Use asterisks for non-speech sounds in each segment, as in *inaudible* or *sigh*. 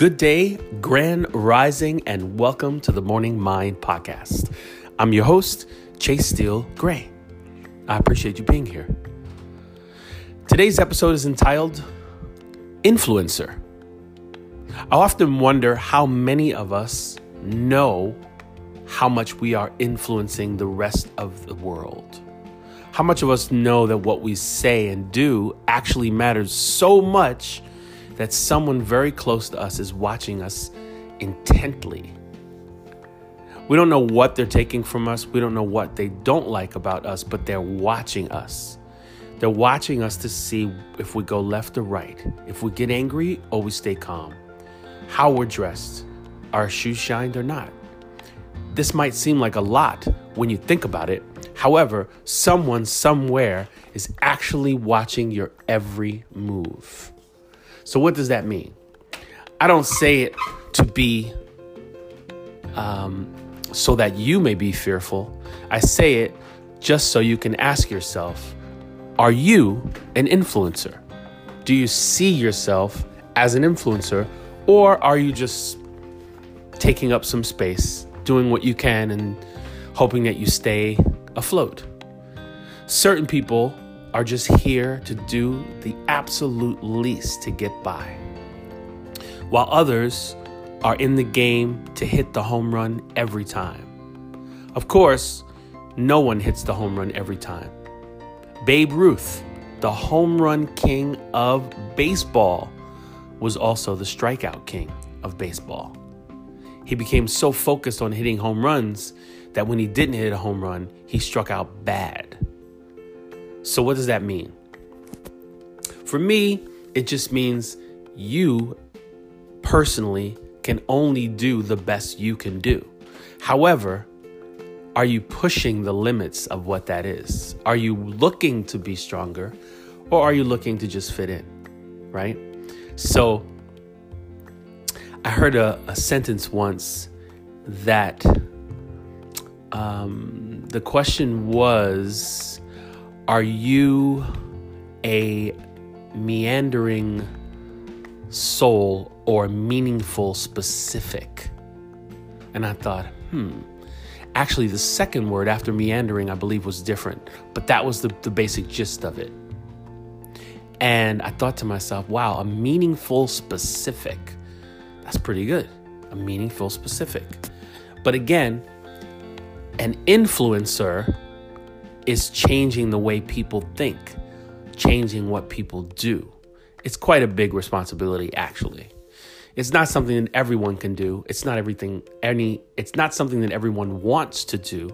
Good day, grand rising, and welcome to the Morning Mind Podcast. I'm your host, Chase Steele Gray. I appreciate you being here. Today's episode is entitled Influencer. I often wonder how many of us know how much we are influencing the rest of the world. How much of us know that what we say and do actually matters so much that someone very close to us is watching us intently. We don't know what they're taking from us. We don't know what they don't like about us, but they're watching us. They're watching us to see if we go left or right, if we get angry or we stay calm, how we're dressed, our shoes shined or not. This might seem like a lot when you think about it. However, someone somewhere is actually watching your every move. So, what does that mean? I don't say it to be um, so that you may be fearful. I say it just so you can ask yourself Are you an influencer? Do you see yourself as an influencer, or are you just taking up some space, doing what you can, and hoping that you stay afloat? Certain people are just here to do the absolute least to get by, while others are in the game to hit the home run every time. Of course, no one hits the home run every time. Babe Ruth, the home run king of baseball, was also the strikeout king of baseball. He became so focused on hitting home runs that when he didn't hit a home run, he struck out bad. So, what does that mean? For me, it just means you personally can only do the best you can do. However, are you pushing the limits of what that is? Are you looking to be stronger or are you looking to just fit in? Right? So, I heard a, a sentence once that um, the question was are you a meandering soul or meaningful specific? And I thought, hmm. Actually, the second word after meandering, I believe, was different, but that was the, the basic gist of it. And I thought to myself, wow, a meaningful specific. That's pretty good. A meaningful specific. But again, an influencer is changing the way people think, changing what people do. It's quite a big responsibility, actually. It's not something that everyone can do. It's not everything any it's not something that everyone wants to do.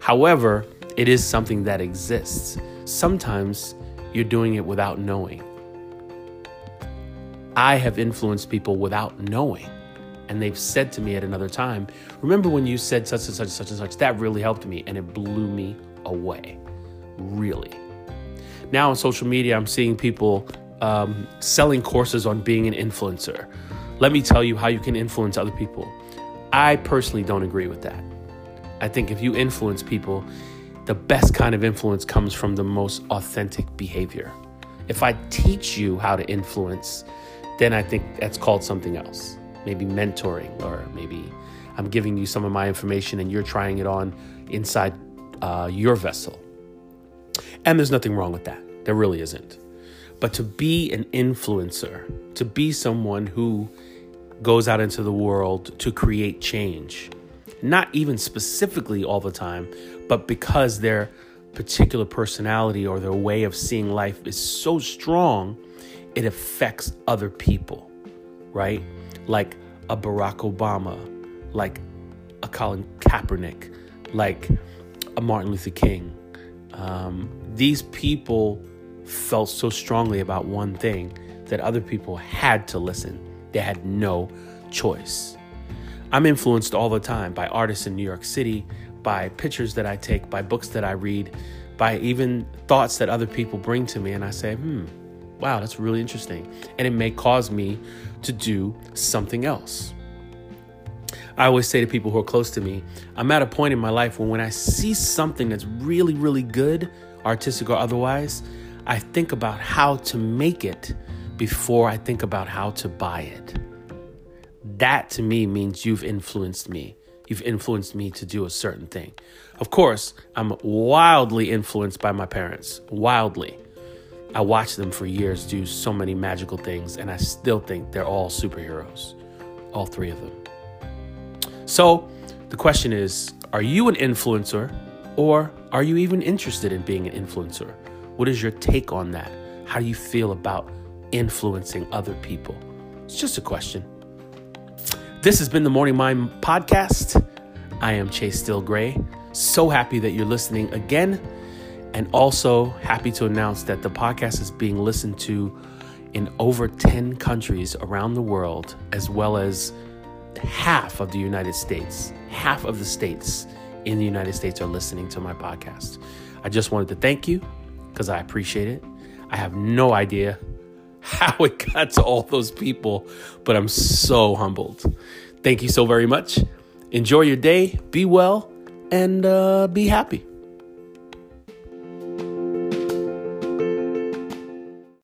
However, it is something that exists. Sometimes you're doing it without knowing. I have influenced people without knowing. And they've said to me at another time, Remember when you said such and such and such and such? That really helped me. And it blew me away. Really. Now on social media, I'm seeing people um, selling courses on being an influencer. Let me tell you how you can influence other people. I personally don't agree with that. I think if you influence people, the best kind of influence comes from the most authentic behavior. If I teach you how to influence, then I think that's called something else. Maybe mentoring, or maybe I'm giving you some of my information and you're trying it on inside uh, your vessel. And there's nothing wrong with that. There really isn't. But to be an influencer, to be someone who goes out into the world to create change, not even specifically all the time, but because their particular personality or their way of seeing life is so strong, it affects other people, right? Like a Barack Obama, like a Colin Kaepernick, like a Martin Luther King. Um, these people felt so strongly about one thing that other people had to listen. They had no choice. I'm influenced all the time by artists in New York City, by pictures that I take, by books that I read, by even thoughts that other people bring to me. And I say, hmm, wow, that's really interesting. And it may cause me to do something else. I always say to people who are close to me, I'm at a point in my life where when I see something that's really, really good, artistic or otherwise, I think about how to make it before I think about how to buy it. that to me means you've influenced me. You've influenced me to do a certain thing. Of course, I'm wildly influenced by my parents. Wildly. I watched them for years do so many magical things, and I still think they're all superheroes. All three of them. So, the question is are you an influencer, or are you even interested in being an influencer? What is your take on that? How do you feel about influencing other people? It's just a question. This has been the Morning Mind podcast. I am Chase Still Gray. So happy that you're listening again, and also happy to announce that the podcast is being listened to in over 10 countries around the world, as well as half of the United States. Half of the states in the United States are listening to my podcast. I just wanted to thank you because I appreciate it. I have no idea *laughs* how it got to all those people, but I'm so humbled. Thank you so very much. Enjoy your day, be well, and uh, be happy.